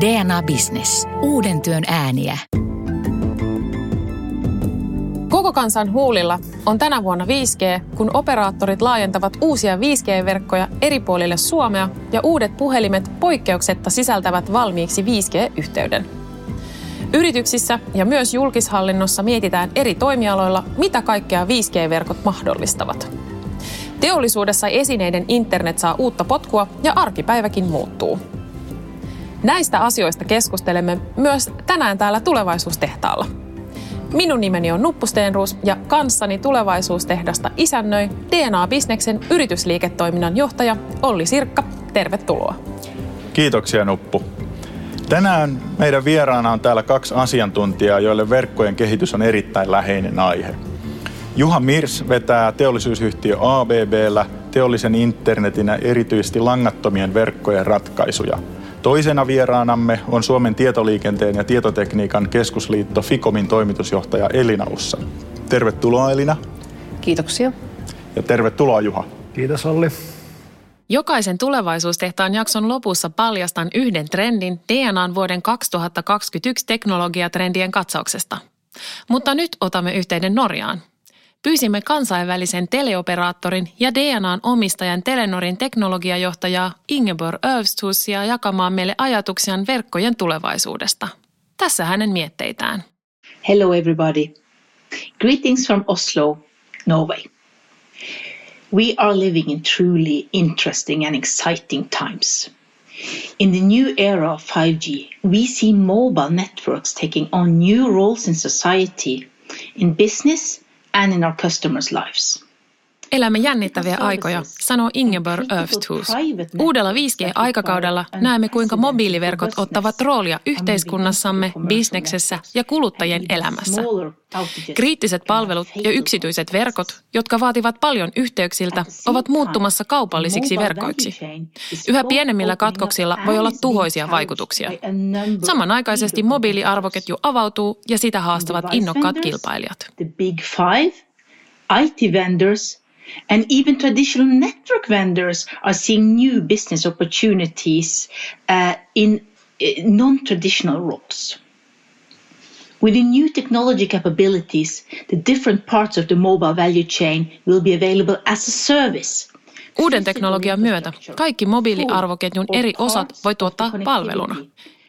DNA Business. Uuden työn ääniä. Koko kansan huulilla on tänä vuonna 5G, kun operaattorit laajentavat uusia 5G-verkkoja eri puolille Suomea ja uudet puhelimet poikkeuksetta sisältävät valmiiksi 5G-yhteyden. Yrityksissä ja myös julkishallinnossa mietitään eri toimialoilla, mitä kaikkea 5G-verkot mahdollistavat. Teollisuudessa esineiden internet saa uutta potkua ja arkipäiväkin muuttuu. Näistä asioista keskustelemme myös tänään täällä tulevaisuustehtaalla. Minun nimeni on Nuppu Stenruus ja kanssani tulevaisuustehdasta isännöi DNA-bisneksen yritysliiketoiminnan johtaja Olli Sirkka. Tervetuloa. Kiitoksia Nuppu. Tänään meidän vieraana on täällä kaksi asiantuntijaa, joille verkkojen kehitys on erittäin läheinen aihe. Juha Mirs vetää teollisuusyhtiö ABBllä teollisen internetin ja erityisesti langattomien verkkojen ratkaisuja. Toisena vieraanamme on Suomen tietoliikenteen ja tietotekniikan keskusliitto Fikomin toimitusjohtaja Elina Ussa. Tervetuloa Elina. Kiitoksia. Ja tervetuloa Juha. Kiitos Olli. Jokaisen tulevaisuustehtaan jakson lopussa paljastan yhden trendin DNAn vuoden 2021 teknologiatrendien katsauksesta. Mutta nyt otamme yhteyden Norjaan. Pyysimme kansainvälisen teleoperaattorin ja DNAn omistajan Telenorin teknologiajohtajaa Ingeborg Övsthusia jakamaan meille ajatuksiaan verkkojen tulevaisuudesta. Tässä hänen mietteitään. Hello everybody. Greetings from Oslo, Norway. We are living in truly interesting and exciting times. In the new era of 5G, we see mobile networks taking on new roles in society, in business and in our customers' lives. Elämme jännittäviä aikoja, sanoo Ingeborg Öfthus. Uudella 5G-aikakaudella näemme, kuinka mobiiliverkot ottavat roolia yhteiskunnassamme, bisneksessä ja kuluttajien elämässä. Kriittiset palvelut ja yksityiset verkot, jotka vaativat paljon yhteyksiltä, ovat muuttumassa kaupallisiksi verkoiksi. Yhä pienemmillä katkoksilla voi olla tuhoisia vaikutuksia. Samanaikaisesti mobiiliarvoketju avautuu ja sitä haastavat innokkaat kilpailijat. IT vendors And even traditional network vendors are seeing new business opportunities uh, in uh, non traditional roles. With the new technology capabilities, the different parts of the mobile value chain will be available as a service. Uuden teknologian myötä kaikki mobiiliarvoketjun eri osat voi tuottaa palveluna.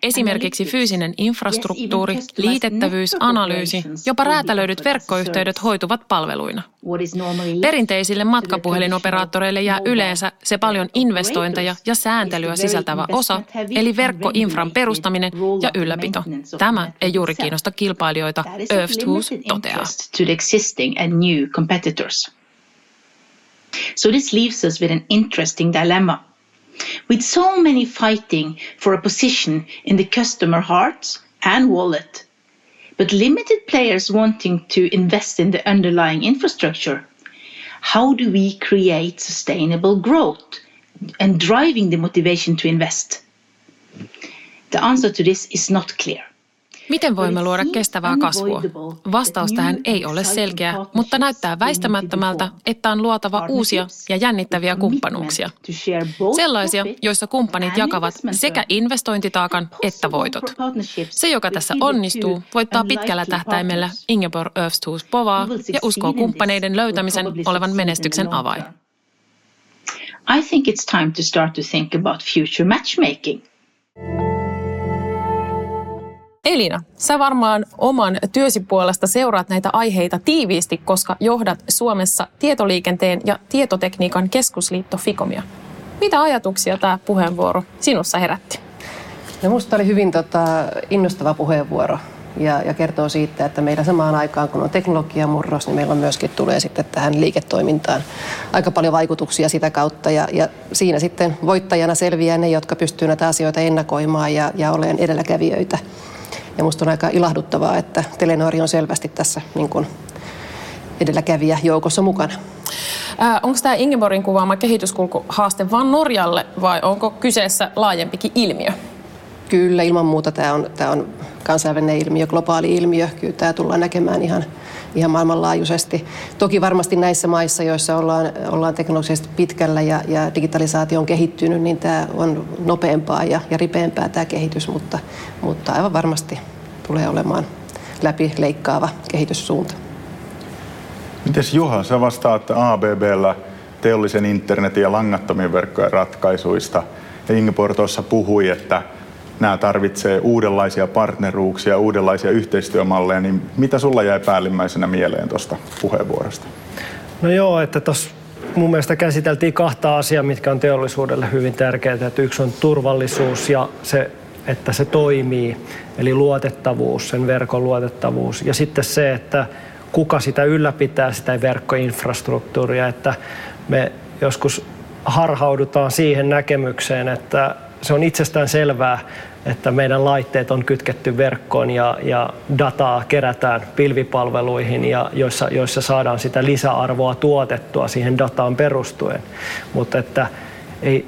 Esimerkiksi fyysinen infrastruktuuri, liitettävyys, analyysi, jopa räätälöidyt verkkoyhteydet hoituvat palveluina. Perinteisille matkapuhelinoperaattoreille jää yleensä se paljon investointeja ja sääntelyä sisältävä osa, eli verkkoinfran perustaminen ja ylläpito. Tämä ei juuri kiinnosta kilpailijoita, Öfthus toteaa. So this leaves us with an interesting dilemma. With so many fighting for a position in the customer hearts and wallet, but limited players wanting to invest in the underlying infrastructure, how do we create sustainable growth and driving the motivation to invest? The answer to this is not clear. Miten voimme luoda kestävää kasvua? Vastaus tähän ei ole selkeä, mutta näyttää väistämättömältä, että on luotava uusia ja jännittäviä kumppanuuksia. Sellaisia, joissa kumppanit jakavat sekä investointitaakan että voitot. Se, joka tässä onnistuu, voittaa pitkällä tähtäimellä Ingeborg Öfsthus povaa ja uskoo kumppaneiden löytämisen olevan menestyksen avain. I think it's time to start to think about future matchmaking. Elina, sä varmaan oman työsi puolesta seuraat näitä aiheita tiiviisti, koska johdat Suomessa tietoliikenteen ja tietotekniikan keskusliitto Fikomia. Mitä ajatuksia tämä puheenvuoro sinussa herätti? No musta oli hyvin tota, innostava puheenvuoro ja, ja kertoo siitä, että meillä samaan aikaan, kun on teknologiamurros, niin meillä on myöskin tulee sitten tähän liiketoimintaan aika paljon vaikutuksia sitä kautta. Ja, ja siinä sitten voittajana selviää ne, jotka pystyvät näitä asioita ennakoimaan ja, ja olemaan edelläkävijöitä. Ja musta on aika ilahduttavaa, että Telenori on selvästi tässä niin kuin edelläkävijä joukossa mukana. Ää, onko tämä Ingeborgin kuvaama kehityskulku haaste vain Norjalle vai onko kyseessä laajempikin ilmiö? Kyllä, ilman muuta tämä on, tämä on kansainvälinen ilmiö, globaali ilmiö. Kyllä tämä tullaan näkemään ihan, ihan maailmanlaajuisesti. Toki varmasti näissä maissa, joissa ollaan, ollaan teknologisesti pitkällä ja, ja digitalisaatio on kehittynyt, niin tämä on nopeampaa ja, ja ripeämpää tämä kehitys, mutta, mutta aivan varmasti tulee olemaan läpileikkaava kehityssuunta. Mites Juha, sä vastaat ABBllä teollisen internetin ja langattomien verkkojen ratkaisuista. Ingeborg tuossa puhui, että nämä tarvitsee uudenlaisia partneruuksia, uudenlaisia yhteistyömalleja, niin mitä sulla jäi päällimmäisenä mieleen tuosta puheenvuorosta? No joo, että tuossa mun mielestä käsiteltiin kahta asiaa, mitkä on teollisuudelle hyvin tärkeitä. Että yksi on turvallisuus ja se, että se toimii, eli luotettavuus, sen verkon luotettavuus. Ja sitten se, että kuka sitä ylläpitää, sitä verkkoinfrastruktuuria, että me joskus harhaudutaan siihen näkemykseen, että se on itsestään selvää, että meidän laitteet on kytketty verkkoon ja, ja dataa kerätään pilvipalveluihin, ja joissa, joissa saadaan sitä lisäarvoa tuotettua siihen dataan perustuen. Mutta että ei,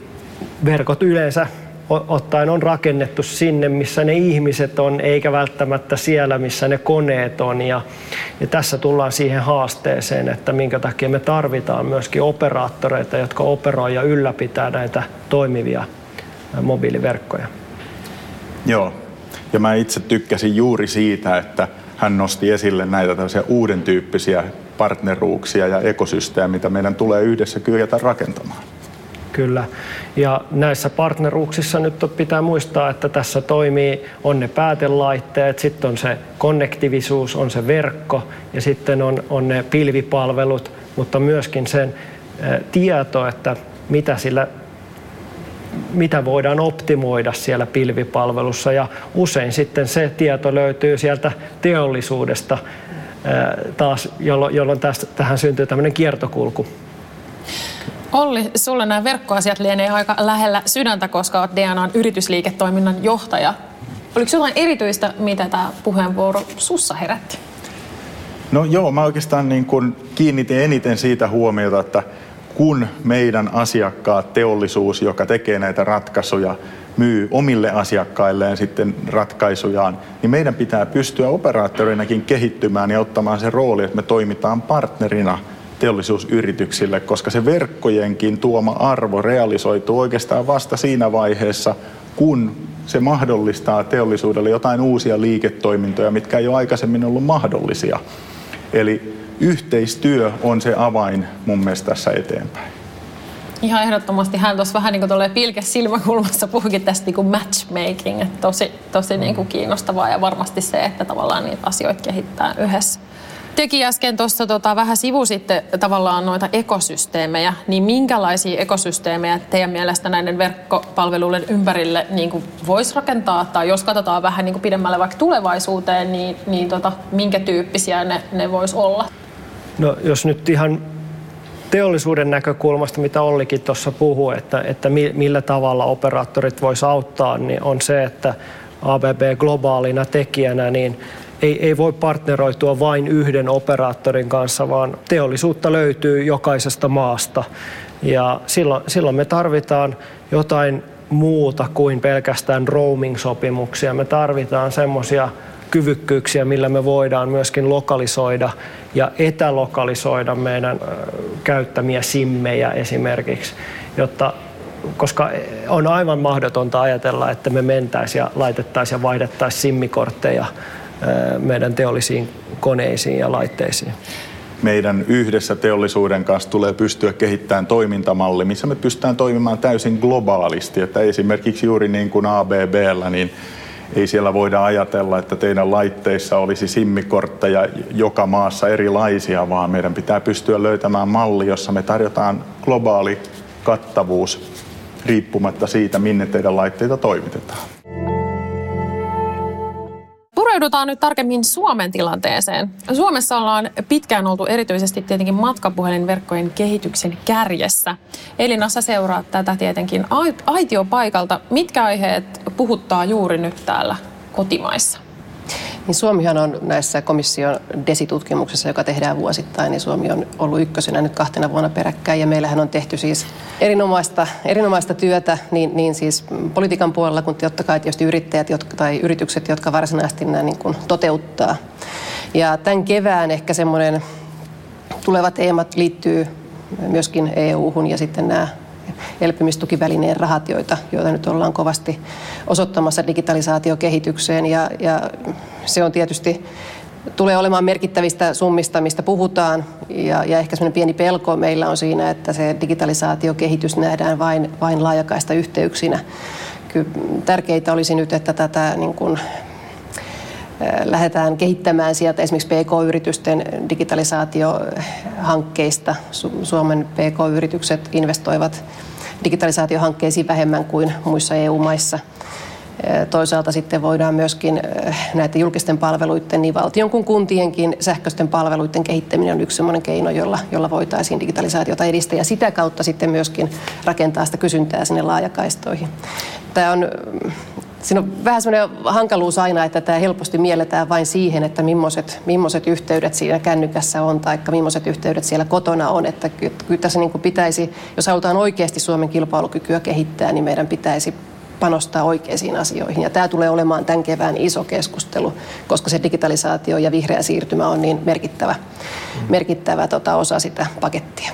verkot yleensä ottaen on rakennettu sinne, missä ne ihmiset on, eikä välttämättä siellä, missä ne koneet on. Ja, ja tässä tullaan siihen haasteeseen, että minkä takia me tarvitaan myöskin operaattoreita, jotka operoi ja ylläpitää näitä toimivia mobiiliverkkoja. Joo, ja mä itse tykkäsin juuri siitä, että hän nosti esille näitä tällaisia uuden tyyppisiä partneruuksia ja ekosysteemejä, mitä meidän tulee yhdessä kyetä rakentamaan. Kyllä. Ja näissä partneruuksissa nyt pitää muistaa, että tässä toimii, on ne päätelaitteet, sitten on se konnektiivisuus, on se verkko ja sitten on, on ne pilvipalvelut, mutta myöskin sen tieto, että mitä sillä mitä voidaan optimoida siellä pilvipalvelussa ja usein sitten se tieto löytyy sieltä teollisuudesta taas, jolloin, jolloin tästä, tähän syntyy tämmöinen kiertokulku. Olli, sulle nämä verkkoasiat lienee aika lähellä sydäntä, koska olet DNAn yritysliiketoiminnan johtaja. Oliko jotain erityistä, mitä tämä puheenvuoro sussa herätti? No joo, mä oikeastaan niin kun kiinnitin eniten siitä huomiota, että kun meidän asiakkaat, teollisuus, joka tekee näitä ratkaisuja, myy omille asiakkailleen sitten ratkaisujaan, niin meidän pitää pystyä operaattorinakin kehittymään ja ottamaan se rooli, että me toimitaan partnerina teollisuusyrityksille, koska se verkkojenkin tuoma arvo realisoituu oikeastaan vasta siinä vaiheessa, kun se mahdollistaa teollisuudelle jotain uusia liiketoimintoja, mitkä ei ole aikaisemmin ollut mahdollisia. Eli yhteistyö on se avain mun mielestä tässä eteenpäin. Ihan ehdottomasti hän tuossa vähän niin kuin pilke silmäkulmassa puhuikin tästä niin kuin matchmaking, että tosi, tosi niin kuin kiinnostavaa ja varmasti se, että tavallaan niitä asioita kehittää yhdessä. Tekin äsken tuossa tota, vähän sivusitte tavallaan noita ekosysteemejä, niin minkälaisia ekosysteemejä teidän mielestä näiden verkkopalveluiden ympärille niin voisi rakentaa, tai jos katsotaan vähän niin kuin pidemmälle vaikka tulevaisuuteen, niin, niin tota, minkä tyyppisiä ne, ne voisi olla? No jos nyt ihan teollisuuden näkökulmasta, mitä Ollikin tuossa puhui, että, että millä tavalla operaattorit voisi auttaa, niin on se, että ABB globaalina tekijänä, niin ei, ei voi partneroitua vain yhden operaattorin kanssa, vaan teollisuutta löytyy jokaisesta maasta. Ja silloin, silloin me tarvitaan jotain muuta kuin pelkästään roaming-sopimuksia. Me tarvitaan semmoisia kyvykkyyksiä, millä me voidaan myöskin lokalisoida ja etälokalisoida meidän käyttämiä simmejä esimerkiksi, jotta koska on aivan mahdotonta ajatella, että me mentäisiin ja laitettaisiin ja vaihdettaisiin simmikortteja meidän teollisiin koneisiin ja laitteisiin. Meidän yhdessä teollisuuden kanssa tulee pystyä kehittämään toimintamalli, missä me pystytään toimimaan täysin globaalisti. Että esimerkiksi juuri niin kuin ABBllä, niin ei siellä voida ajatella, että teidän laitteissa olisi simmikortteja joka maassa erilaisia, vaan meidän pitää pystyä löytämään malli, jossa me tarjotaan globaali kattavuus riippumatta siitä, minne teidän laitteita toimitetaan. Pureudutaan nyt tarkemmin Suomen tilanteeseen. Suomessa ollaan pitkään oltu erityisesti tietenkin matkapuhelinverkkojen kehityksen kärjessä. Elina, sä seuraat tätä tietenkin aitiopaikalta. Mitkä aiheet puhuttaa juuri nyt täällä kotimaissa? Niin Suomihan on näissä komission desitutkimuksissa, joka tehdään vuosittain, niin Suomi on ollut ykkösenä nyt kahtena vuonna peräkkäin. Ja meillähän on tehty siis erinomaista, erinomaista työtä niin, niin siis politiikan puolella kuin totta kai tietysti yrittäjät jotka, tai yritykset, jotka varsinaisesti nämä niin kuin toteuttaa. Ja tämän kevään ehkä semmoinen tuleva teemat liittyy myöskin EU-hun ja sitten nämä elpymistukivälineen rahat, joita, joita nyt ollaan kovasti osoittamassa digitalisaatiokehitykseen. Ja, ja se on tietysti tulee olemaan merkittävistä summista, mistä puhutaan. Ja, ja ehkä semmoinen pieni pelko meillä on siinä, että se digitalisaatiokehitys nähdään vain, vain laajakaista yhteyksinä. Kyllä tärkeintä olisi nyt, että tätä niin kuin, lähdetään kehittämään sieltä esimerkiksi PK-yritysten digitalisaatiohankkeista. Suomen PK-yritykset investoivat digitalisaatiohankkeisiin vähemmän kuin muissa EU-maissa. Toisaalta sitten voidaan myöskin näitä julkisten palveluiden, niin valtion kuin kuntienkin sähköisten palveluiden kehittäminen on yksi sellainen keino, jolla, jolla voitaisiin digitalisaatiota edistää ja sitä kautta sitten myöskin rakentaa sitä kysyntää sinne laajakaistoihin. Tämä on Siinä on vähän sellainen hankaluus aina, että tämä helposti mielletään vain siihen, että millaiset, millaiset yhteydet siinä kännykässä on tai millaiset yhteydet siellä kotona on. Että kyllä tässä niin pitäisi, jos halutaan oikeasti Suomen kilpailukykyä kehittää, niin meidän pitäisi panostaa oikeisiin asioihin. Ja tämä tulee olemaan tämän kevään iso keskustelu, koska se digitalisaatio ja vihreä siirtymä on niin merkittävä, merkittävä tota, osa sitä pakettia.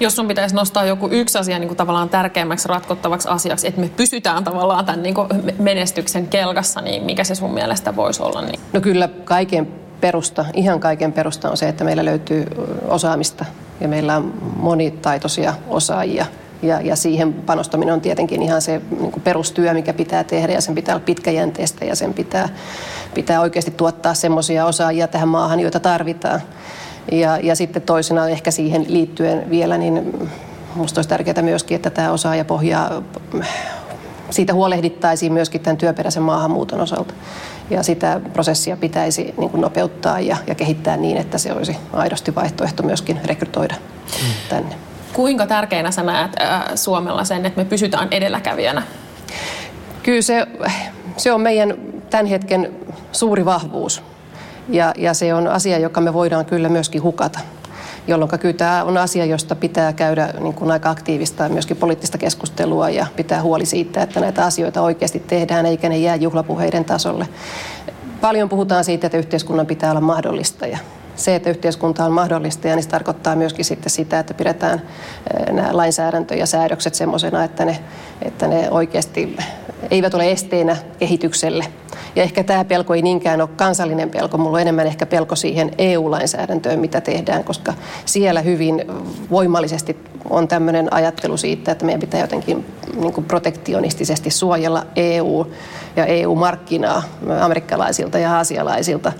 Jos sun pitäisi nostaa joku yksi asia niin kuin tavallaan tärkeimmäksi ratkottavaksi asiaksi, että me pysytään tavallaan tämän niin kuin menestyksen kelkassa, niin mikä se sun mielestä voisi olla? Niin? No kyllä kaiken perusta, ihan kaiken perusta on se, että meillä löytyy osaamista ja meillä on monitaitoisia osaajia ja, ja siihen panostaminen on tietenkin ihan se niin kuin perustyö, mikä pitää tehdä ja sen pitää olla pitkäjänteistä ja sen pitää, pitää oikeasti tuottaa semmoisia osaajia tähän maahan, joita tarvitaan. Ja, ja sitten toisena ehkä siihen liittyen vielä, niin minusta olisi tärkeää myöskin, että tämä osaajapohja, siitä huolehdittaisiin myöskin tämän työperäisen maahanmuuton osalta. Ja sitä prosessia pitäisi niin kuin nopeuttaa ja, ja kehittää niin, että se olisi aidosti vaihtoehto myöskin rekrytoida mm. tänne. Kuinka tärkeänä sä näet äh, Suomella sen, että me pysytään edelläkävijänä? Kyllä se, se on meidän tämän hetken suuri vahvuus. Ja, ja se on asia, joka me voidaan kyllä myöskin hukata jolloin kyllä tämä on asia, josta pitää käydä niin kuin aika aktiivista ja myöskin poliittista keskustelua ja pitää huoli siitä, että näitä asioita oikeasti tehdään eikä ne jää juhlapuheiden tasolle. Paljon puhutaan siitä, että yhteiskunnan pitää olla mahdollistaja se, että yhteiskunta on mahdollista, niin se tarkoittaa myöskin sitten sitä, että pidetään eh, nämä lainsäädäntö ja säädökset semmoisena, että ne, että ne oikeasti eivät ole esteenä kehitykselle. Ja ehkä tämä pelko ei niinkään ole kansallinen pelko, mulla on enemmän ehkä pelko siihen EU-lainsäädäntöön, mitä tehdään, koska siellä hyvin voimallisesti on tämmöinen ajattelu siitä, että meidän pitää jotenkin niin protektionistisesti suojella EU ja EU-markkinaa amerikkalaisilta ja aasialaisilta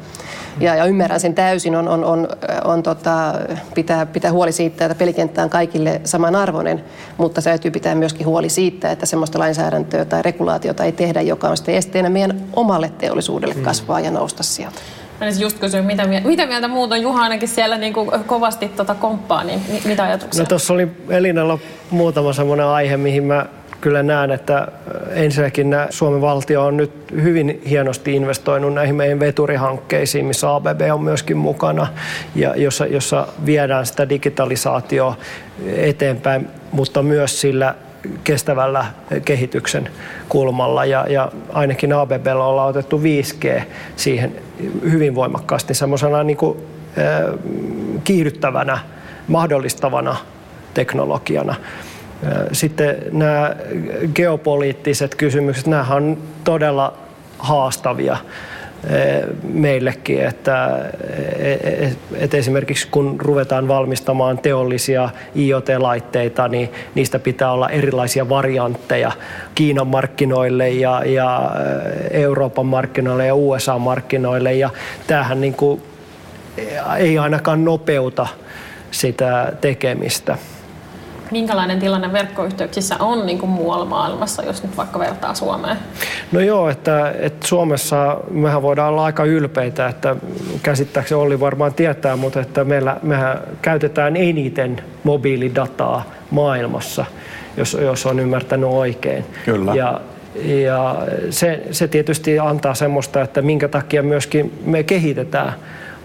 ja, ja ymmärrän sen täysin, on, on, on, on tota, pitää, pitää huoli siitä, että pelikenttä on kaikille samanarvoinen, mutta täytyy pitää myöskin huoli siitä, että sellaista lainsäädäntöä tai regulaatiota ei tehdä, joka on sitten esteenä meidän omalle teollisuudelle mm. kasvaa ja nousta sieltä. Mä just kysyä, mitä, mitä mieltä muut on Juha ainakin siellä niin kuin kovasti tota komppaa, niin mitä ajatuksia? No tuossa oli Elinalla muutama semmoinen aihe, mihin mä kyllä näen, että ensinnäkin Suomen valtio on nyt hyvin hienosti investoinut näihin meidän veturihankkeisiin, missä ABB on myöskin mukana, ja jossa, jossa viedään sitä digitalisaatioa eteenpäin, mutta myös sillä kestävällä kehityksen kulmalla ja, ja ainakin ABBllä ollaan otettu 5G siihen hyvin voimakkaasti semmoisena niin kuin, äh, kiihdyttävänä, mahdollistavana teknologiana. Sitten nämä geopoliittiset kysymykset, nämä on todella haastavia meillekin, että, että esimerkiksi kun ruvetaan valmistamaan teollisia IoT-laitteita, niin niistä pitää olla erilaisia variantteja Kiinan markkinoille ja, ja Euroopan markkinoille ja USA-markkinoille ja tämähän niin kuin ei ainakaan nopeuta sitä tekemistä minkälainen tilanne verkkoyhteyksissä on niin kuin muualla maailmassa, jos nyt vaikka vertaa Suomeen? No joo, että, että Suomessa mehän voidaan olla aika ylpeitä, että käsittääkseni Olli varmaan tietää, mutta että meillä, mehän käytetään eniten mobiilidataa maailmassa, jos, jos on ymmärtänyt oikein. Kyllä. Ja ja se, se tietysti antaa semmoista, että minkä takia myöskin me kehitetään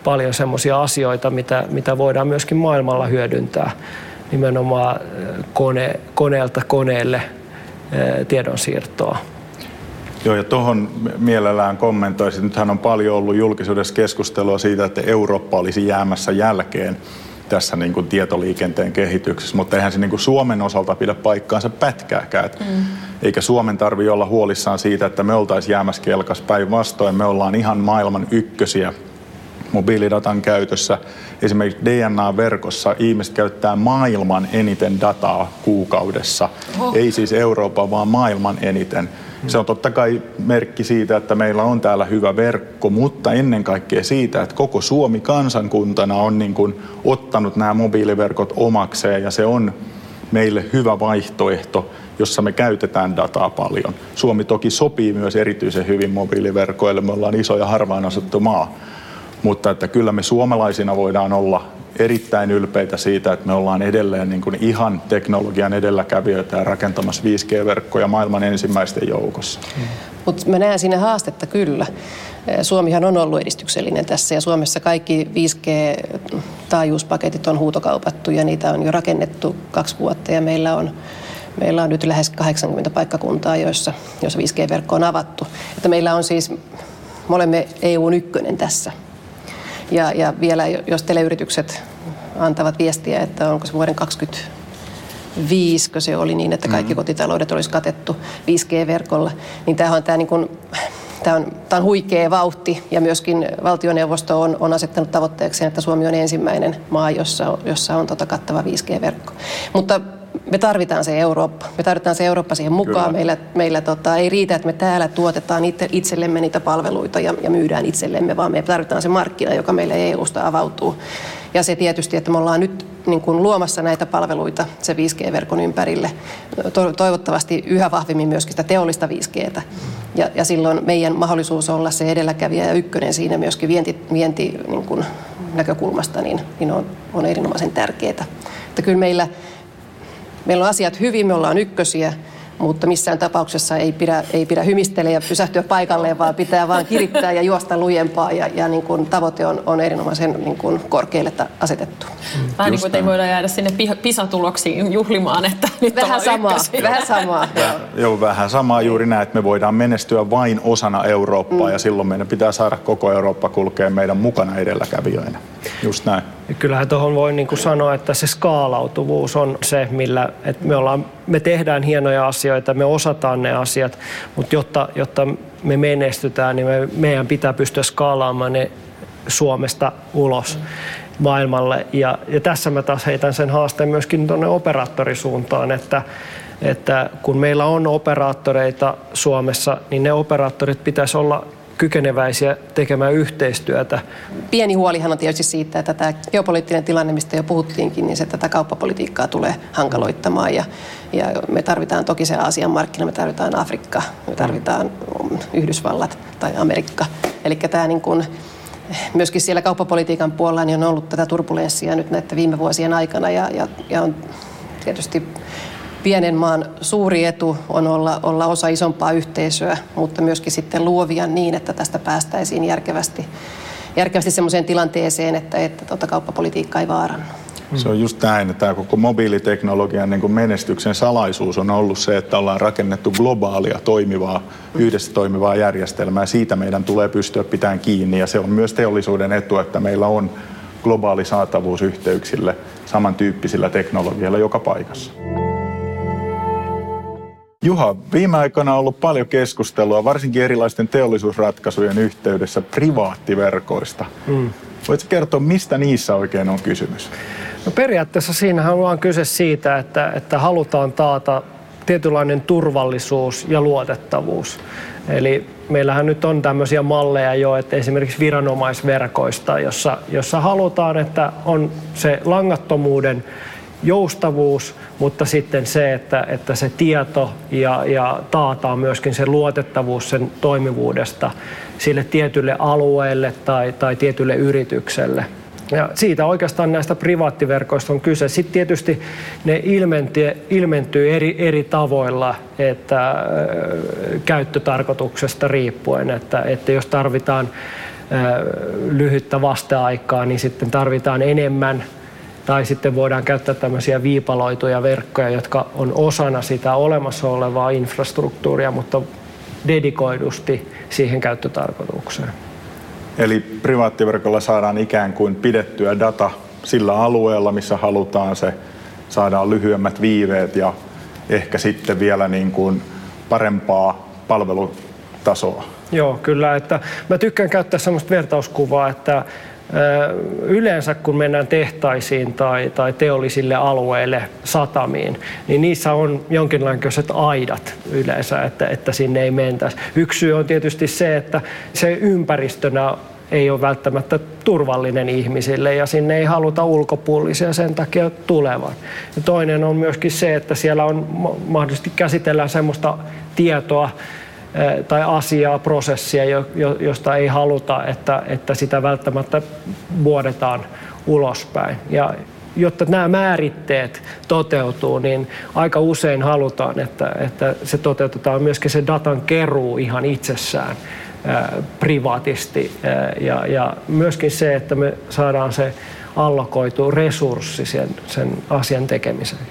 paljon semmoisia asioita, mitä, mitä voidaan myöskin maailmalla hyödyntää nimenomaan kone, koneelta koneelle tiedonsiirtoa. Joo, ja tuohon mielellään kommentoisin. Nythän on paljon ollut julkisuudessa keskustelua siitä, että Eurooppa olisi jäämässä jälkeen tässä niin kuin tietoliikenteen kehityksessä, mutta eihän se niin kuin Suomen osalta pidä paikkaansa pätkääkään. Mm. Eikä Suomen tarvitse olla huolissaan siitä, että me oltaisiin jäämässä kelkas päinvastoin. Me ollaan ihan maailman ykkösiä mobiilidatan käytössä. Esimerkiksi DNA-verkossa ihmiset käyttää maailman eniten dataa kuukaudessa. Oho. Ei siis Euroopan, vaan maailman eniten. Se on totta kai merkki siitä, että meillä on täällä hyvä verkko, mutta ennen kaikkea siitä, että koko Suomi kansankuntana on niin kuin ottanut nämä mobiiliverkot omakseen ja se on meille hyvä vaihtoehto, jossa me käytetään dataa paljon. Suomi toki sopii myös erityisen hyvin mobiiliverkoille, me ollaan iso ja harvaan asuttu maa, mutta että kyllä me suomalaisina voidaan olla erittäin ylpeitä siitä, että me ollaan edelleen niin kuin ihan teknologian edelläkävijöitä ja rakentamassa 5G-verkkoja maailman ensimmäisten joukossa. Mutta mä näen siinä haastetta kyllä. Suomihan on ollut edistyksellinen tässä ja Suomessa kaikki 5G-taajuuspaketit on huutokaupattu ja niitä on jo rakennettu kaksi vuotta ja meillä on Meillä on nyt lähes 80 paikkakuntaa, joissa, joissa 5G-verkko on avattu. että meillä on siis, me olemme EUn ykkönen tässä. Ja, ja vielä, jos teleyritykset antavat viestiä, että onko se vuoden 2025, kun se oli niin, että kaikki mm. kotitaloudet olisi katettu 5G-verkolla, niin tämä on tämä niin kuin, Tämä on, tämä on huikea vauhti ja myöskin valtioneuvosto on, on asettanut tavoitteeksi, että Suomi on ensimmäinen maa, jossa, jossa on tota kattava 5G-verkko. Mutta me tarvitaan se Eurooppa. Me tarvitaan se Eurooppa siihen mukaan. Kyllä. Meillä, meillä tota, ei riitä, että me täällä tuotetaan itse, itsellemme niitä palveluita ja, ja myydään itsellemme, vaan me tarvitaan se markkina, joka meille EUsta avautuu. Ja se tietysti, että me ollaan nyt niin kuin luomassa näitä palveluita se 5G-verkon ympärille. To- toivottavasti yhä vahvemmin myöskin sitä teollista 5Gtä. Ja, ja silloin meidän mahdollisuus olla se edelläkävijä ja ykkönen siinä myöskin vienti, vienti niin kuin näkökulmasta niin, niin on, on erinomaisen tärkeää. Että kyllä meillä Meillä on asiat hyvin, me ollaan ykkösiä, mutta missään tapauksessa ei pidä, ei pidä hymistellä ja pysähtyä paikalleen, vaan pitää vaan kirittää ja juosta lujempaa ja, ja niin kuin tavoite on, on erinomaisen niin kuin korkealle asetettu. Vähän niin kuin ei voida jäädä sinne PISA-tuloksiin juhlimaan, että nyt vähän samaa, vähän samaa. Ja, joo, vähän samaa juuri näin, että me voidaan menestyä vain osana Eurooppaa mm. ja silloin meidän pitää saada koko Eurooppa kulkea meidän mukana edelläkävijöinä. Just näin. Ja kyllähän tuohon voi niin kuin sanoa, että se skaalautuvuus on se, millä että me, ollaan, me tehdään hienoja asioita, me osataan ne asiat, mutta jotta, jotta me menestytään, niin me, meidän pitää pystyä skaalaamaan ne Suomesta ulos maailmalle. Ja, ja tässä mä taas heitän sen haasteen myöskin tuonne operaattorisuuntaan, että, että kun meillä on operaattoreita Suomessa, niin ne operaattorit pitäisi olla kykeneväisiä tekemään yhteistyötä. Pieni huolihan on tietysti siitä, että tämä geopoliittinen tilanne, mistä jo puhuttiinkin, niin se tätä kauppapolitiikkaa tulee hankaloittamaan. Ja, ja me tarvitaan toki se Aasian markkina, me tarvitaan Afrikka, me tarvitaan Yhdysvallat tai Amerikka. Eli tämä niin kuin, myöskin siellä kauppapolitiikan puolella niin on ollut tätä turbulenssia nyt näiden viime vuosien aikana ja, ja, ja on tietysti pienen maan suuri etu on olla, olla osa isompaa yhteisöä, mutta myöskin sitten luovia niin, että tästä päästäisiin järkevästi, järkevästi sellaiseen tilanteeseen, että, että tuota kauppapolitiikka ei vaarannu. Se on just näin, että tämä koko mobiiliteknologian niin kuin menestyksen salaisuus on ollut se, että ollaan rakennettu globaalia, toimivaa, yhdessä toimivaa järjestelmää. Siitä meidän tulee pystyä pitämään kiinni ja se on myös teollisuuden etu, että meillä on globaali saatavuus yhteyksille samantyyppisillä teknologialla joka paikassa. Juha, viime aikoina on ollut paljon keskustelua, varsinkin erilaisten teollisuusratkaisujen yhteydessä privaattiverkoista. Mm. Voitko kertoa, mistä niissä oikein on kysymys? No periaatteessa siinähän on kyse siitä, että, että halutaan taata tietynlainen turvallisuus ja luotettavuus. Eli meillähän nyt on tämmöisiä malleja jo, että esimerkiksi viranomaisverkoista, jossa, jossa halutaan, että on se langattomuuden joustavuus, mutta sitten se, että, että se tieto ja, ja taataan myöskin se luotettavuus sen toimivuudesta sille tietylle alueelle tai, tai tietylle yritykselle. Ja siitä oikeastaan näistä privaattiverkoista on kyse. Sitten tietysti ne ilmentyy, ilmentyy eri, eri tavoilla, että äh, käyttötarkoituksesta riippuen, että, että jos tarvitaan äh, lyhyttä vasteaikaa, niin sitten tarvitaan enemmän tai sitten voidaan käyttää tämmöisiä viipaloituja verkkoja, jotka on osana sitä olemassa olevaa infrastruktuuria, mutta dedikoidusti siihen käyttötarkoitukseen. Eli privaattiverkolla saadaan ikään kuin pidettyä data sillä alueella, missä halutaan se, saadaan lyhyemmät viiveet ja ehkä sitten vielä niin kuin parempaa palvelutasoa. Joo, kyllä. Että mä tykkään käyttää sellaista vertauskuvaa, että Yleensä kun mennään tehtaisiin tai, tai teollisille alueille, satamiin, niin niissä on jonkinlaiset aidat yleensä, että, että sinne ei mentäisi. Yksi syy on tietysti se, että se ympäristönä ei ole välttämättä turvallinen ihmisille ja sinne ei haluta ulkopuolisia sen takia tulevan. Ja toinen on myöskin se, että siellä on mahdollisesti käsitellään semmoista tietoa, tai asiaa, prosessia, josta ei haluta, että, että sitä välttämättä vuodetaan ulospäin. Ja jotta nämä määritteet toteutuu, niin aika usein halutaan, että, että se toteutetaan myöskin se datan keruu ihan itsessään ää, privaatisti ää, ja, ja myöskin se, että me saadaan se allokoitu resurssi sen, sen asian tekemiseen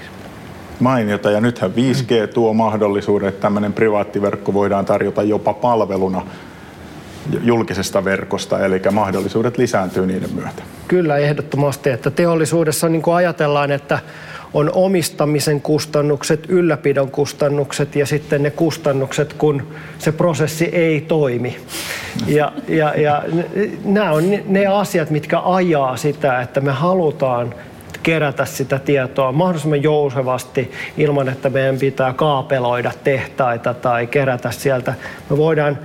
mainiota. Ja nythän 5G tuo mahdollisuuden, että tämmöinen privaattiverkko voidaan tarjota jopa palveluna julkisesta verkosta, eli mahdollisuudet lisääntyy niiden myötä. Kyllä, ehdottomasti. Että teollisuudessa niin kuin ajatellaan, että on omistamisen kustannukset, ylläpidon kustannukset ja sitten ne kustannukset, kun se prosessi ei toimi. Ja, ja, ja nämä on ne asiat, mitkä ajaa sitä, että me halutaan kerätä sitä tietoa mahdollisimman jousevasti ilman, että meidän pitää kaapeloida tehtaita tai kerätä sieltä. Me voidaan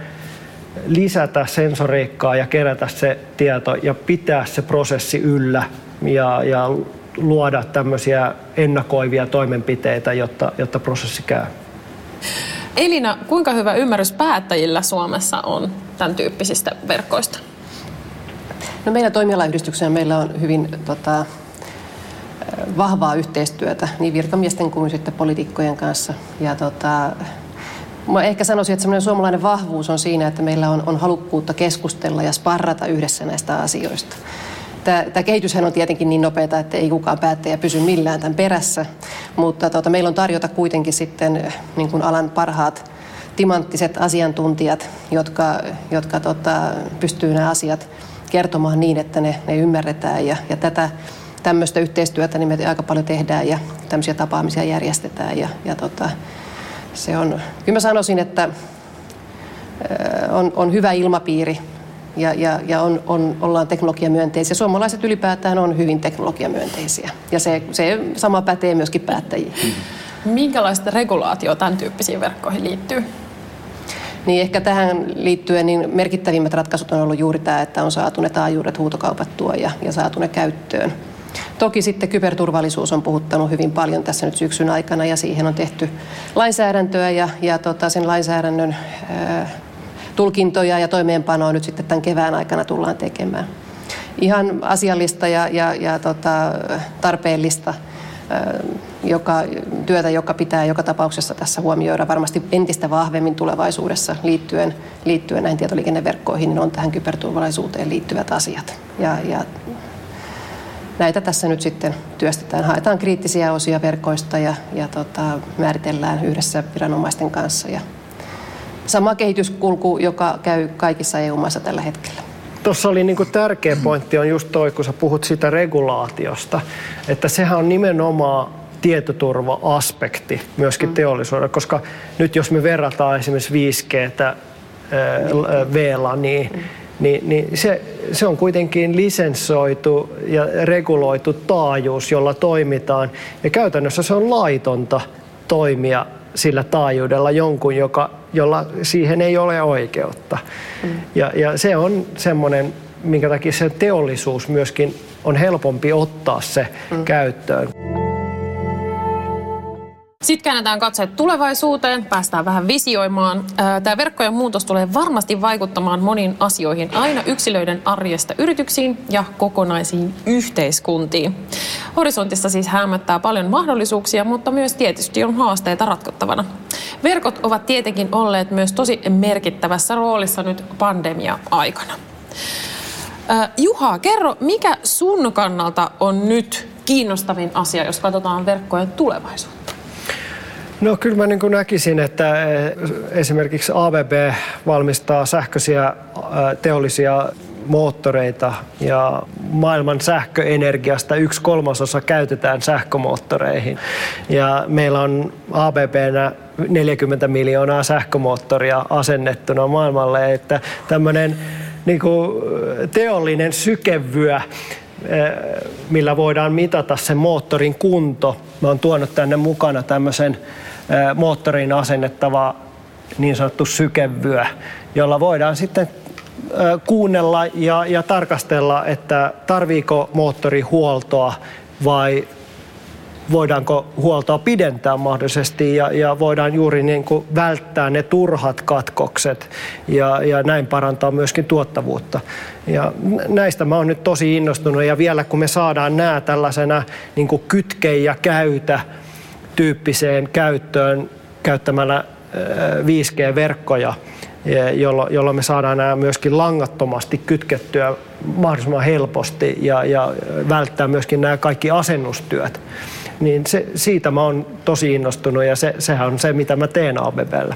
lisätä sensoriikkaa ja kerätä se tieto ja pitää se prosessi yllä ja, ja luoda tämmöisiä ennakoivia toimenpiteitä, jotta, jotta prosessi käy. Elina, kuinka hyvä ymmärrys päättäjillä Suomessa on tämän tyyppisistä verkoista? No meidän toimialayhdistyksessä meillä on hyvin tota, vahvaa yhteistyötä niin virkamiesten kuin sitten poliitikkojen kanssa. Ja tota, Mä ehkä sanoisin, että semmoinen suomalainen vahvuus on siinä, että meillä on, on halukkuutta keskustella ja sparrata yhdessä näistä asioista. Tämä, kehityshän on tietenkin niin nopeata, että ei kukaan päättäjä pysy millään tämän perässä, mutta tota, meillä on tarjota kuitenkin sitten niin kuin alan parhaat timanttiset asiantuntijat, jotka, jotka tota, pystyy nämä asiat kertomaan niin, että ne, ne ymmärretään ja, ja tätä tämmöistä yhteistyötä niin me aika paljon tehdään ja tämmöisiä tapaamisia järjestetään. Ja, ja tota, se on, kyllä mä sanoisin, että on, on hyvä ilmapiiri ja, ja, ja on, on, ollaan teknologiamyönteisiä. Suomalaiset ylipäätään on hyvin teknologiamyönteisiä ja se, se sama pätee myöskin päättäjiin. Minkälaista regulaatio tämän tyyppisiin verkkoihin liittyy? Niin ehkä tähän liittyen niin merkittävimmät ratkaisut on ollut juuri tämä, että on saatu ne taajuudet huutokaupattua ja, ja saatu ne käyttöön. Toki sitten kyberturvallisuus on puhuttanut hyvin paljon tässä nyt syksyn aikana ja siihen on tehty lainsäädäntöä ja, ja tota, sen lainsäädännön ää, tulkintoja ja toimeenpanoa nyt sitten tämän kevään aikana tullaan tekemään. Ihan asiallista ja, ja, ja tota, tarpeellista joka, työtä, joka pitää joka tapauksessa tässä huomioida varmasti entistä vahvemmin tulevaisuudessa liittyen, liittyen näihin tietoliikenneverkkoihin, niin on tähän kyberturvallisuuteen liittyvät asiat. Ja, ja näitä tässä nyt sitten työstetään. Haetaan kriittisiä osia verkoista ja, ja tota, määritellään yhdessä viranomaisten kanssa. Ja sama kehityskulku, joka käy kaikissa EU-maissa tällä hetkellä. Tuossa oli niin tärkeä pointti on just toi, kun sä puhut siitä regulaatiosta, että sehän on nimenomaan tietoturva-aspekti myöskin mm. teollisuudelle, koska nyt jos me verrataan esimerkiksi 5Gtä VLANiin, mm niin, niin se, se on kuitenkin lisensoitu ja reguloitu taajuus, jolla toimitaan. Ja käytännössä se on laitonta toimia sillä taajuudella jonkun, joka, jolla siihen ei ole oikeutta. Mm. Ja, ja se on semmoinen, minkä takia se teollisuus myöskin on helpompi ottaa se mm. käyttöön. Sitten käännetään katseet tulevaisuuteen, päästään vähän visioimaan. Tämä verkkojen muutos tulee varmasti vaikuttamaan moniin asioihin, aina yksilöiden arjesta yrityksiin ja kokonaisiin yhteiskuntiin. Horisontissa siis hämmättää paljon mahdollisuuksia, mutta myös tietysti on haasteita ratkottavana. Verkot ovat tietenkin olleet myös tosi merkittävässä roolissa nyt pandemia-aikana. Juha, kerro, mikä sun kannalta on nyt kiinnostavin asia, jos katsotaan verkkojen tulevaisuutta? No kyllä mä niin näkisin, että eh, esimerkiksi ABB valmistaa sähköisiä eh, teollisia moottoreita ja maailman sähköenergiasta yksi kolmasosa käytetään sähkömoottoreihin. Ja meillä on ABBnä 40 miljoonaa sähkömoottoria asennettuna maailmalle, että tämmöinen niin teollinen sykevyö millä voidaan mitata sen moottorin kunto. Mä oon tuonut tänne mukana tämmöisen moottoriin asennettava niin sanottu sykevyö, jolla voidaan sitten kuunnella ja, ja tarkastella, että tarviiko moottori huoltoa vai voidaanko huoltoa pidentää mahdollisesti ja, ja voidaan juuri niin kuin välttää ne turhat katkokset ja, ja näin parantaa myöskin tuottavuutta. Ja näistä mä oon nyt tosi innostunut ja vielä kun me saadaan nämä tällaisena niin kuin kytke ja käytä tyyppiseen käyttöön käyttämällä 5G-verkkoja, jolloin jollo me saadaan nämä myöskin langattomasti kytkettyä mahdollisimman helposti ja, ja välttää myöskin nämä kaikki asennustyöt. Niin se, siitä mä oon tosi innostunut ja se, sehän on se, mitä mä teen ABBllä.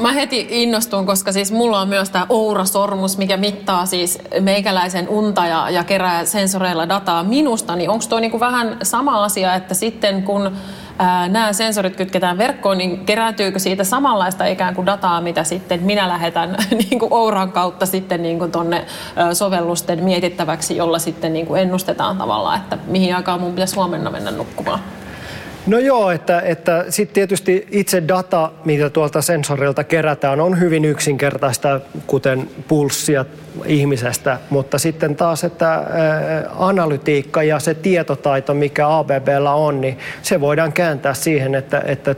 Mä heti innostun, koska siis mulla on myös tämä Oura-sormus, mikä mittaa siis meikäläisen unta ja, ja kerää sensoreilla dataa minusta. Niin onko tuo niinku vähän sama asia, että sitten kun nämä sensorit kytketään verkkoon, niin kerääntyykö siitä samanlaista ikään kuin dataa, mitä sitten minä lähetän niin kuin Ouran kautta sitten niin kuin tonne sovellusten mietittäväksi, jolla sitten niin kuin ennustetaan tavallaan, että mihin aikaan mun pitäisi huomenna mennä nukkumaan? No joo, että, että sitten tietysti itse data, mitä tuolta sensorilta kerätään, on hyvin yksinkertaista, kuten pulssia ihmisestä, mutta sitten taas, että analytiikka ja se tietotaito, mikä ABBllä on, niin se voidaan kääntää siihen, että, että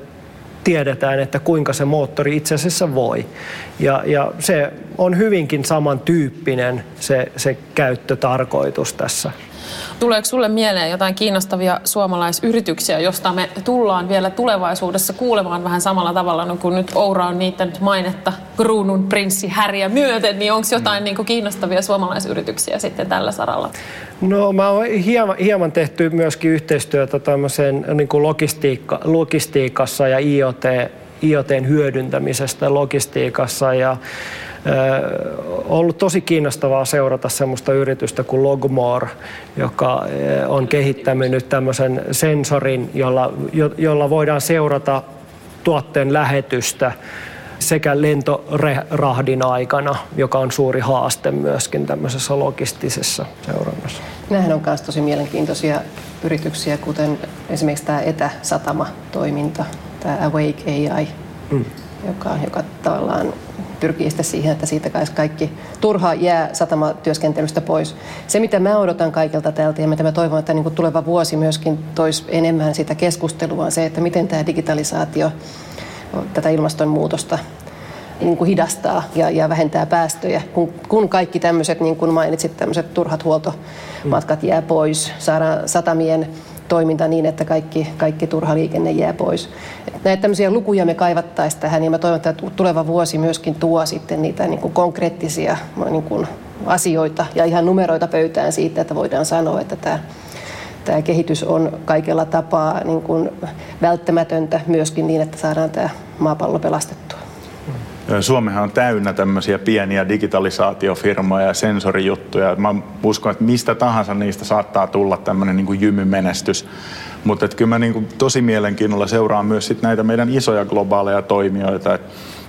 tiedetään, että kuinka se moottori itse asiassa voi. Ja, ja se on hyvinkin samantyyppinen se, se käyttötarkoitus tässä. Tuleeko sulle mieleen jotain kiinnostavia suomalaisyrityksiä, josta me tullaan vielä tulevaisuudessa kuulemaan vähän samalla tavalla, no kun nyt Oura on niittänyt mainetta kruunun prinssi Häriä myöten, niin onko jotain mm. niin kuin kiinnostavia suomalaisyrityksiä sitten tällä saralla? No mä oon hieman, hieman tehty myöskin yhteistyötä tämmöiseen niin kuin logistiikka, logistiikassa ja IoT, IoTn hyödyntämisestä logistiikassa ja ollut tosi kiinnostavaa seurata semmoista yritystä kuin Logmore, joka on kehittänyt tämmöisen sensorin, jolla, jolla voidaan seurata tuotteen lähetystä sekä lentorahdin aikana, joka on suuri haaste myöskin tämmöisessä logistisessa seurannassa. Nämähän on myös tosi mielenkiintoisia yrityksiä, kuten esimerkiksi tämä etäsatama-toiminta, tämä Awake AI, mm. joka, joka tavallaan pyrkii sitten siihen, että siitä kaikki turha jää satamatyöskentelystä pois. Se, mitä mä odotan kaikilta tältä ja mitä mä toivon, että niin kuin tuleva vuosi myöskin toisi enemmän sitä keskustelua, on se, että miten tämä digitalisaatio tätä ilmastonmuutosta niin kuin hidastaa ja, ja vähentää päästöjä, kun, kun kaikki tämmöiset, niin kuin mainitsit, tämmöiset turhat huoltomatkat jää pois, saadaan satamien toiminta niin, että kaikki, kaikki turha liikenne jää pois. Näitä tämmöisiä lukuja me kaivattaisiin tähän ja mä toivon, että tuleva vuosi myöskin tuo sitten niitä niin kuin konkreettisia niin kuin asioita ja ihan numeroita pöytään siitä, että voidaan sanoa, että tämä tämä kehitys on kaikella tapaa niin kuin välttämätöntä myöskin niin, että saadaan tämä maapallo pelastettua. Suomehan on täynnä tämmöisiä pieniä digitalisaatiofirmoja ja sensorijuttuja. Mä uskon, että mistä tahansa niistä saattaa tulla tämmöinen niin kuin jymymenestys. Mutta kyllä mä niin kuin tosi mielenkiinnolla seuraan myös sit näitä meidän isoja globaaleja toimijoita. Et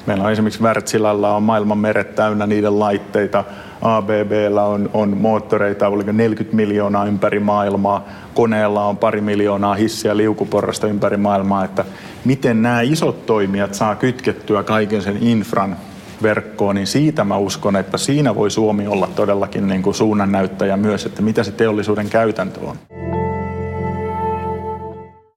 meillä on esimerkiksi Wärtsilällä on maailman meret täynnä niiden laitteita. ABBllä on, on moottoreita, oliko 40 miljoonaa ympäri maailmaa. Koneella on pari miljoonaa hissiä liukuporrasta ympäri maailmaa. Että miten nämä isot toimijat saa kytkettyä kaiken sen infran verkkoon, niin siitä mä uskon, että siinä voi Suomi olla todellakin niin kuin suunnannäyttäjä myös, että mitä se teollisuuden käytäntö on.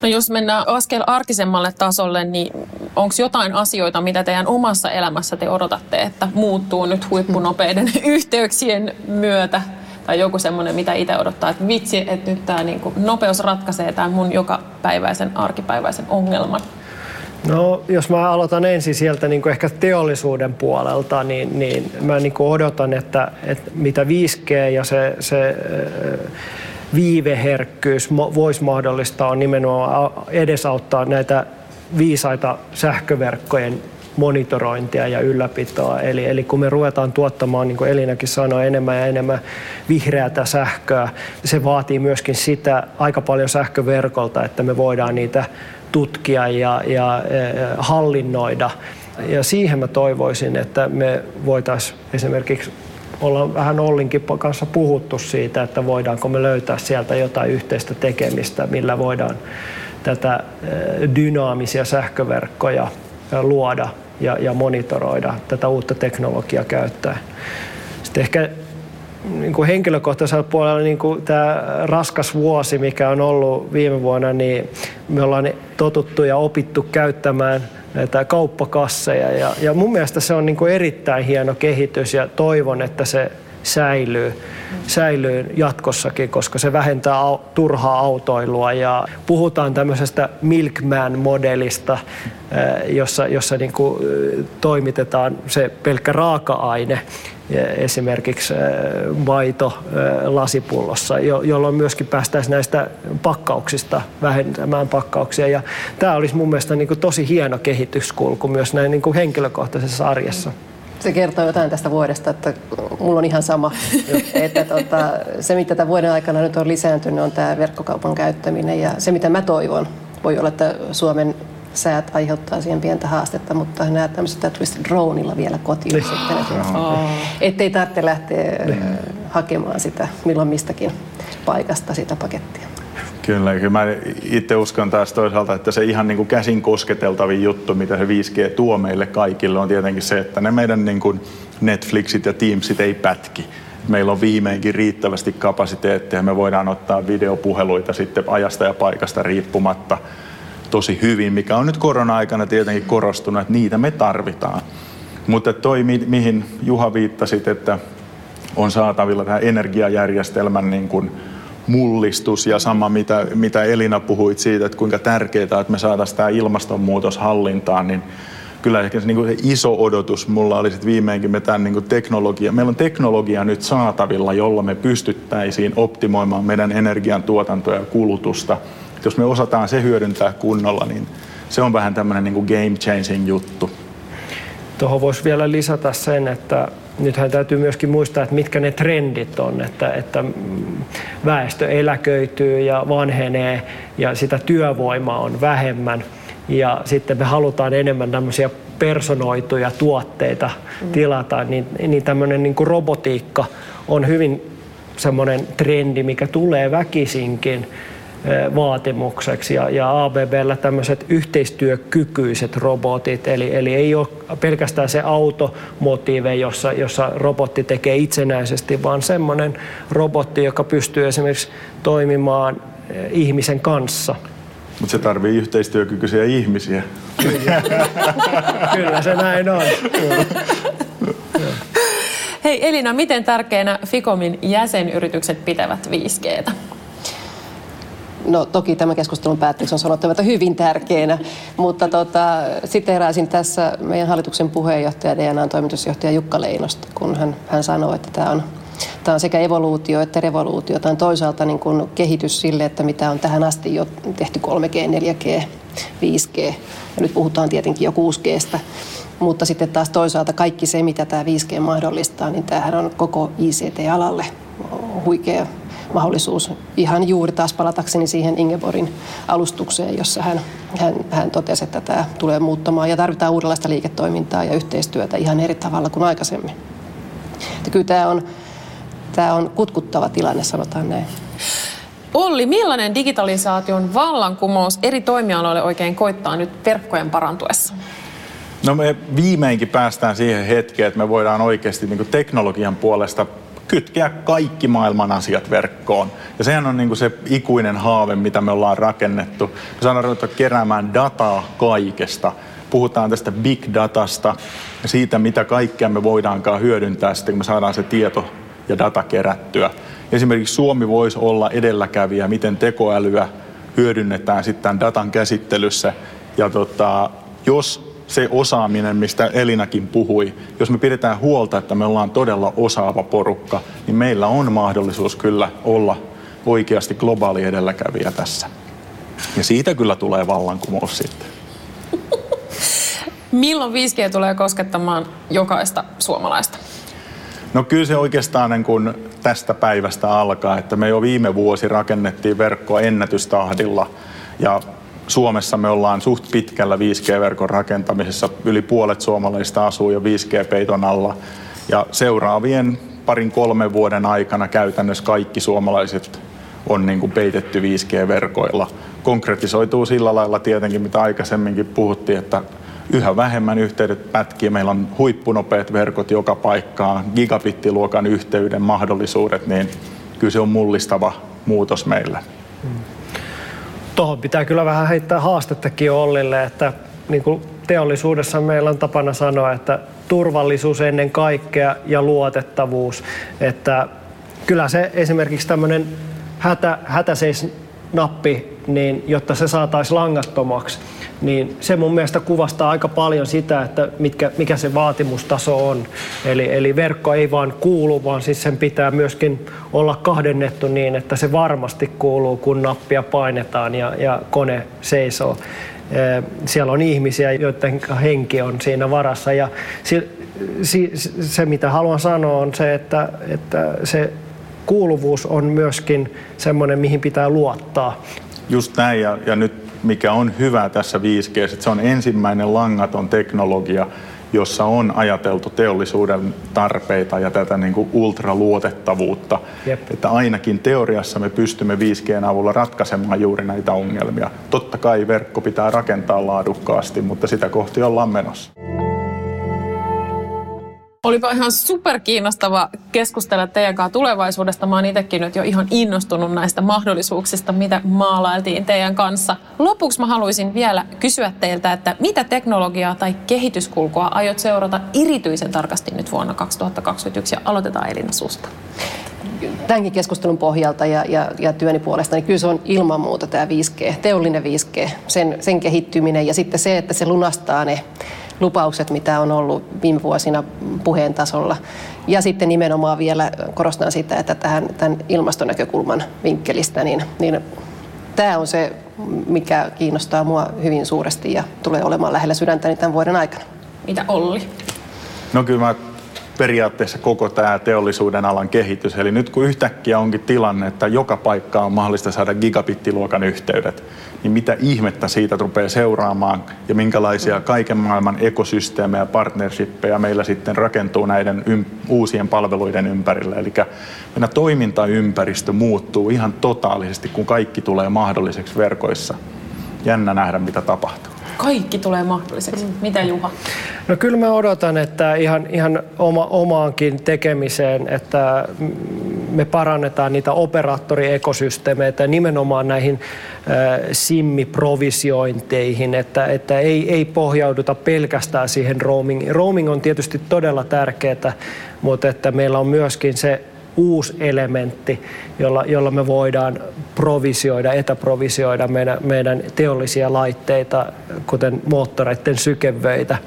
No jos mennään askel arkisemmalle tasolle, niin onko jotain asioita, mitä teidän omassa elämässä te odotatte, että muuttuu nyt huippunopeiden yhteyksien myötä? Tai joku semmoinen, mitä itse odottaa, että vitsi, että nyt tämä niinku nopeus ratkaisee tämän mun jokapäiväisen, arkipäiväisen ongelman. No, jos mä aloitan ensin sieltä niin kuin ehkä teollisuuden puolelta, niin, niin mä niin kuin odotan, että, että mitä 5G ja se, se viiveherkkyys voisi mahdollistaa on nimenomaan edesauttaa näitä viisaita sähköverkkojen monitorointia ja ylläpitoa. Eli, eli kun me ruvetaan tuottamaan, niin kuin Elinäkin sanoi, enemmän ja enemmän vihreätä sähköä, se vaatii myöskin sitä aika paljon sähköverkolta, että me voidaan niitä tutkia ja, ja hallinnoida. Ja siihen mä toivoisin, että me voitaisiin esimerkiksi ollaan vähän Ollinkin kanssa puhuttu siitä, että voidaanko me löytää sieltä jotain yhteistä tekemistä, millä voidaan tätä dynaamisia sähköverkkoja luoda ja, ja monitoroida tätä uutta teknologiaa käyttäen. Sitten ehkä niin kuin henkilökohtaisella puolella niin kuin tämä raskas vuosi, mikä on ollut viime vuonna, niin me ollaan totuttu ja opittu käyttämään näitä kauppakasseja. Ja, ja mun mielestä se on niin kuin erittäin hieno kehitys ja toivon, että se säilyy, säilyy jatkossakin, koska se vähentää au, turhaa autoilua ja puhutaan tämmöisestä milkman-modelista, jossa, jossa niin kuin toimitetaan se pelkkä raaka-aine esimerkiksi maito lasipullossa, jolloin myöskin päästäisiin näistä pakkauksista vähentämään pakkauksia. Ja tämä olisi mun mielestä niin kuin tosi hieno kehityskulku myös näin niin kuin henkilökohtaisessa arjessa. Se kertoo jotain tästä vuodesta, että mulla on ihan sama. että tota, se, mitä tämän vuoden aikana nyt on lisääntynyt, on tämä verkkokaupan käyttäminen. Ja se, mitä mä toivon, voi olla, että Suomen säät aiheuttaa siihen pientä haastetta, mutta nämä tämmöiset Twisted Droneilla vielä kotiin niin. sitten. Että, oh. Ettei tarvitse lähteä niin. hakemaan sitä milloin mistäkin paikasta sitä pakettia. Kyllä, kyllä mä itse uskon taas toisaalta, että se ihan niin kuin käsin kosketeltavin juttu, mitä se 5G tuo meille kaikille, on tietenkin se, että ne meidän niin kuin Netflixit ja Teamsit ei pätki. Meillä on viimeinkin riittävästi kapasiteettia, me voidaan ottaa videopuheluita sitten ajasta ja paikasta riippumatta tosi hyvin, mikä on nyt korona-aikana tietenkin korostunut, että niitä me tarvitaan. Mutta toi, mihin Juha viittasit, että on saatavilla tämä energiajärjestelmän niin kuin mullistus ja sama mitä, mitä Elina puhuit siitä, että kuinka tärkeää, että me saataisiin tämä ilmastonmuutos hallintaan, niin kyllä ehkä se, niin kuin se iso odotus mulla oli sitten viimeinkin me tämän niin teknologia. Meillä on teknologia nyt saatavilla, jolla me pystyttäisiin optimoimaan meidän energiantuotantoa ja kulutusta. Jos me osataan se hyödyntää kunnolla, niin se on vähän tämmöinen niin game changing juttu. Tuohon voisi vielä lisätä sen, että nythän täytyy myöskin muistaa, että mitkä ne trendit on, että, että väestö eläköityy ja vanhenee ja sitä työvoimaa on vähemmän. Ja sitten me halutaan enemmän tämmöisiä personoituja tuotteita mm. tilata, niin, niin tämmöinen niin kuin robotiikka on hyvin semmoinen trendi, mikä tulee väkisinkin vaatimukseksi ja, ja ABBllä tämmöiset yhteistyökykyiset robotit, eli, eli ei ole pelkästään se automotiive, jossa, jossa robotti tekee itsenäisesti, vaan semmoinen robotti, joka pystyy esimerkiksi toimimaan ihmisen kanssa. Mutta se tarvii yhteistyökykyisiä ihmisiä. Kyllä, Kyllä se näin on. Hei Elina, miten tärkeänä Ficomin jäsenyritykset pitävät 5Gtä? No toki tämän keskustelun päätteeksi on sanottava, että hyvin tärkeänä, mutta tota, siteeraisin tässä meidän hallituksen puheenjohtaja, DNAn toimitusjohtaja Jukka Leinosta, kun hän, hän sanoi, että tämä on, tämä on sekä evoluutio että revoluutio. Tämä on toisaalta niin kuin kehitys sille, että mitä on tähän asti jo tehty 3G, 4G, 5G ja nyt puhutaan tietenkin jo 6Gstä. Mutta sitten taas toisaalta kaikki se, mitä tämä 5G mahdollistaa, niin tämähän on koko ICT-alalle huikea mahdollisuus ihan juuri taas palatakseni siihen Ingeborgin alustukseen, jossa hän, hän, hän totesi, että tämä tulee muuttamaan ja tarvitaan uudenlaista liiketoimintaa ja yhteistyötä ihan eri tavalla kuin aikaisemmin. Että kyllä tämä on, tämä on kutkuttava tilanne, sanotaan näin. Olli, millainen digitalisaation vallankumous eri toimialoille oikein koittaa nyt verkkojen parantuessa? No me viimeinkin päästään siihen hetkeen, että me voidaan oikeasti niin teknologian puolesta kytkeä kaikki maailman asiat verkkoon. Ja sehän on niin kuin se ikuinen haave, mitä me ollaan rakennettu. Me saadaan ruveta keräämään dataa kaikesta. Puhutaan tästä big datasta ja siitä, mitä kaikkea me voidaankaan hyödyntää sitten, kun me saadaan se tieto ja data kerättyä. Esimerkiksi Suomi voisi olla edelläkävijä, miten tekoälyä hyödynnetään sitten datan käsittelyssä. Ja tota, jos se osaaminen, mistä Elinakin puhui, jos me pidetään huolta, että me ollaan todella osaava porukka, niin meillä on mahdollisuus kyllä olla oikeasti globaali edelläkävijä tässä. Ja siitä kyllä tulee vallankumous sitten. Milloin 5G tulee koskettamaan jokaista suomalaista? No kyllä se oikeastaan niin kuin tästä päivästä alkaa, että me jo viime vuosi rakennettiin verkkoa ennätystahdilla ja Suomessa me ollaan suht pitkällä 5G-verkon rakentamisessa. Yli puolet suomalaisista asuu jo 5G-peiton alla. Ja seuraavien parin kolmen vuoden aikana käytännössä kaikki suomalaiset on niin kuin peitetty 5G-verkoilla. Konkretisoituu sillä lailla tietenkin, mitä aikaisemminkin puhuttiin, että yhä vähemmän yhteydet pätkii. Meillä on huippunopeat verkot joka paikkaan, gigabittiluokan yhteyden mahdollisuudet, niin kyllä se on mullistava muutos meille. Hmm tuohon pitää kyllä vähän heittää haastettakin Ollille, että niin kuin teollisuudessa meillä on tapana sanoa, että turvallisuus ennen kaikkea ja luotettavuus. Että kyllä se esimerkiksi tämmöinen hätä, hätäseis-nappi, niin jotta se saataisiin langattomaksi, niin se mun mielestä kuvastaa aika paljon sitä, että mitkä, mikä se vaatimustaso on. Eli, eli verkko ei vaan kuulu, vaan siis sen pitää myöskin olla kahdennettu niin, että se varmasti kuuluu, kun nappia painetaan ja, ja kone seisoo. Siellä on ihmisiä, joiden henki on siinä varassa. Ja se, se mitä haluan sanoa, on se, että, että se kuuluvuus on myöskin semmoinen, mihin pitää luottaa. Just näin, ja, ja nyt mikä on hyvä tässä 5G, että se on ensimmäinen langaton teknologia, jossa on ajateltu teollisuuden tarpeita ja tätä niin kuin ultraluotettavuutta. Jep. Että ainakin teoriassa me pystymme 5Gn avulla ratkaisemaan juuri näitä ongelmia. Totta kai verkko pitää rakentaa laadukkaasti, mutta sitä kohti ollaan menossa. Olipa ihan super kiinnostava keskustella teidän kanssa tulevaisuudesta. Mä oon itsekin nyt jo ihan innostunut näistä mahdollisuuksista, mitä maalailtiin teidän kanssa. Lopuksi mä haluaisin vielä kysyä teiltä, että mitä teknologiaa tai kehityskulkua aiot seurata erityisen tarkasti nyt vuonna 2021 ja aloitetaan Elina susta tämänkin keskustelun pohjalta ja, ja, ja työni puolesta, niin kyllä se on ilman muuta tämä 5G, teollinen 5G, sen, sen kehittyminen ja sitten se, että se lunastaa ne lupaukset, mitä on ollut viime vuosina puheen tasolla. Ja sitten nimenomaan vielä korostan sitä, että tähän, tämän ilmastonäkökulman vinkkelistä, niin, niin tämä on se, mikä kiinnostaa mua hyvin suuresti ja tulee olemaan lähellä sydäntäni tämän vuoden aikana. Mitä Olli? No kyllä mä periaatteessa koko tämä teollisuuden alan kehitys. Eli nyt kun yhtäkkiä onkin tilanne, että joka paikka on mahdollista saada gigabittiluokan yhteydet, niin mitä ihmettä siitä rupeaa seuraamaan ja minkälaisia kaiken maailman ekosysteemejä ja partnershippeja meillä sitten rakentuu näiden ym- uusien palveluiden ympärillä. Eli meidän toimintaympäristö muuttuu ihan totaalisesti, kun kaikki tulee mahdolliseksi verkoissa. Jännä nähdä, mitä tapahtuu kaikki tulee mahdolliseksi. Mm. Mitä Juha? No kyllä mä odotan, että ihan, ihan oma, omaankin tekemiseen, että me parannetaan niitä operaattoriekosysteemeitä nimenomaan näihin äh, simmiprovisiointeihin, että, että ei, ei pohjauduta pelkästään siihen roamingiin. Roaming on tietysti todella tärkeää, mutta että meillä on myöskin se uusi elementti, jolla, jolla me voidaan provisioida, etäprovisioida meidän, meidän teollisia laitteita, kuten moottoreiden sykevöitä.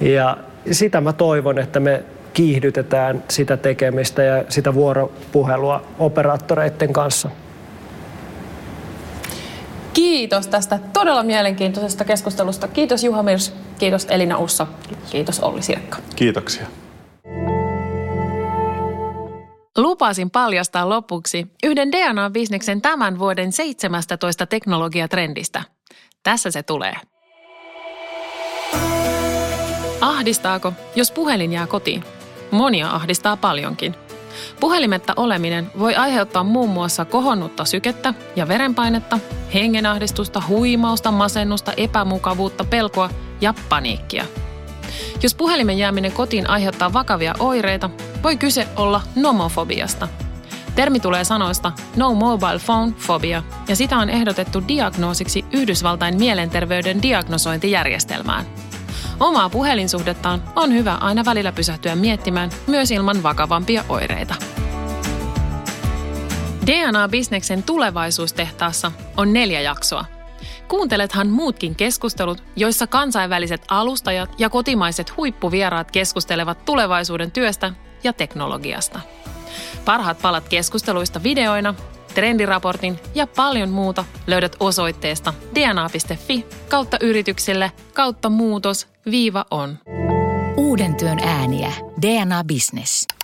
Ja sitä mä toivon, että me kiihdytetään sitä tekemistä ja sitä vuoropuhelua operaattoreiden kanssa. Kiitos tästä todella mielenkiintoisesta keskustelusta. Kiitos Juha Mirs, kiitos Elina Ussa, kiitos Olli Sirkka. Kiitoksia. Lupasin paljastaa lopuksi yhden DNA-bisneksen tämän vuoden 17 teknologiatrendistä. Tässä se tulee. Ahdistaako, jos puhelin jää kotiin? Monia ahdistaa paljonkin. Puhelimetta oleminen voi aiheuttaa muun muassa kohonnutta sykettä ja verenpainetta, hengenahdistusta, huimausta, masennusta, epämukavuutta, pelkoa ja paniikkia – Jos puhelimen jääminen kotiin aiheuttaa vakavia oireita, voi kyse olla nomofobiasta. Termi tulee sanoista No Mobile Phone Phobia, ja sitä on ehdotettu diagnoosiksi Yhdysvaltain mielenterveyden diagnosointijärjestelmään. Omaa puhelinsuhdettaan on hyvä aina välillä pysähtyä miettimään myös ilman vakavampia oireita. DNA-bisneksen tulevaisuustehtaassa on neljä jaksoa. Kuuntelethan muutkin keskustelut, joissa kansainväliset alustajat ja kotimaiset huippuvieraat keskustelevat tulevaisuuden työstä ja teknologiasta. Parhaat palat keskusteluista videoina, trendiraportin ja paljon muuta löydät osoitteesta dna.fi kautta yrityksille kautta muutos viiva on. Uuden työn ääniä. DNA Business.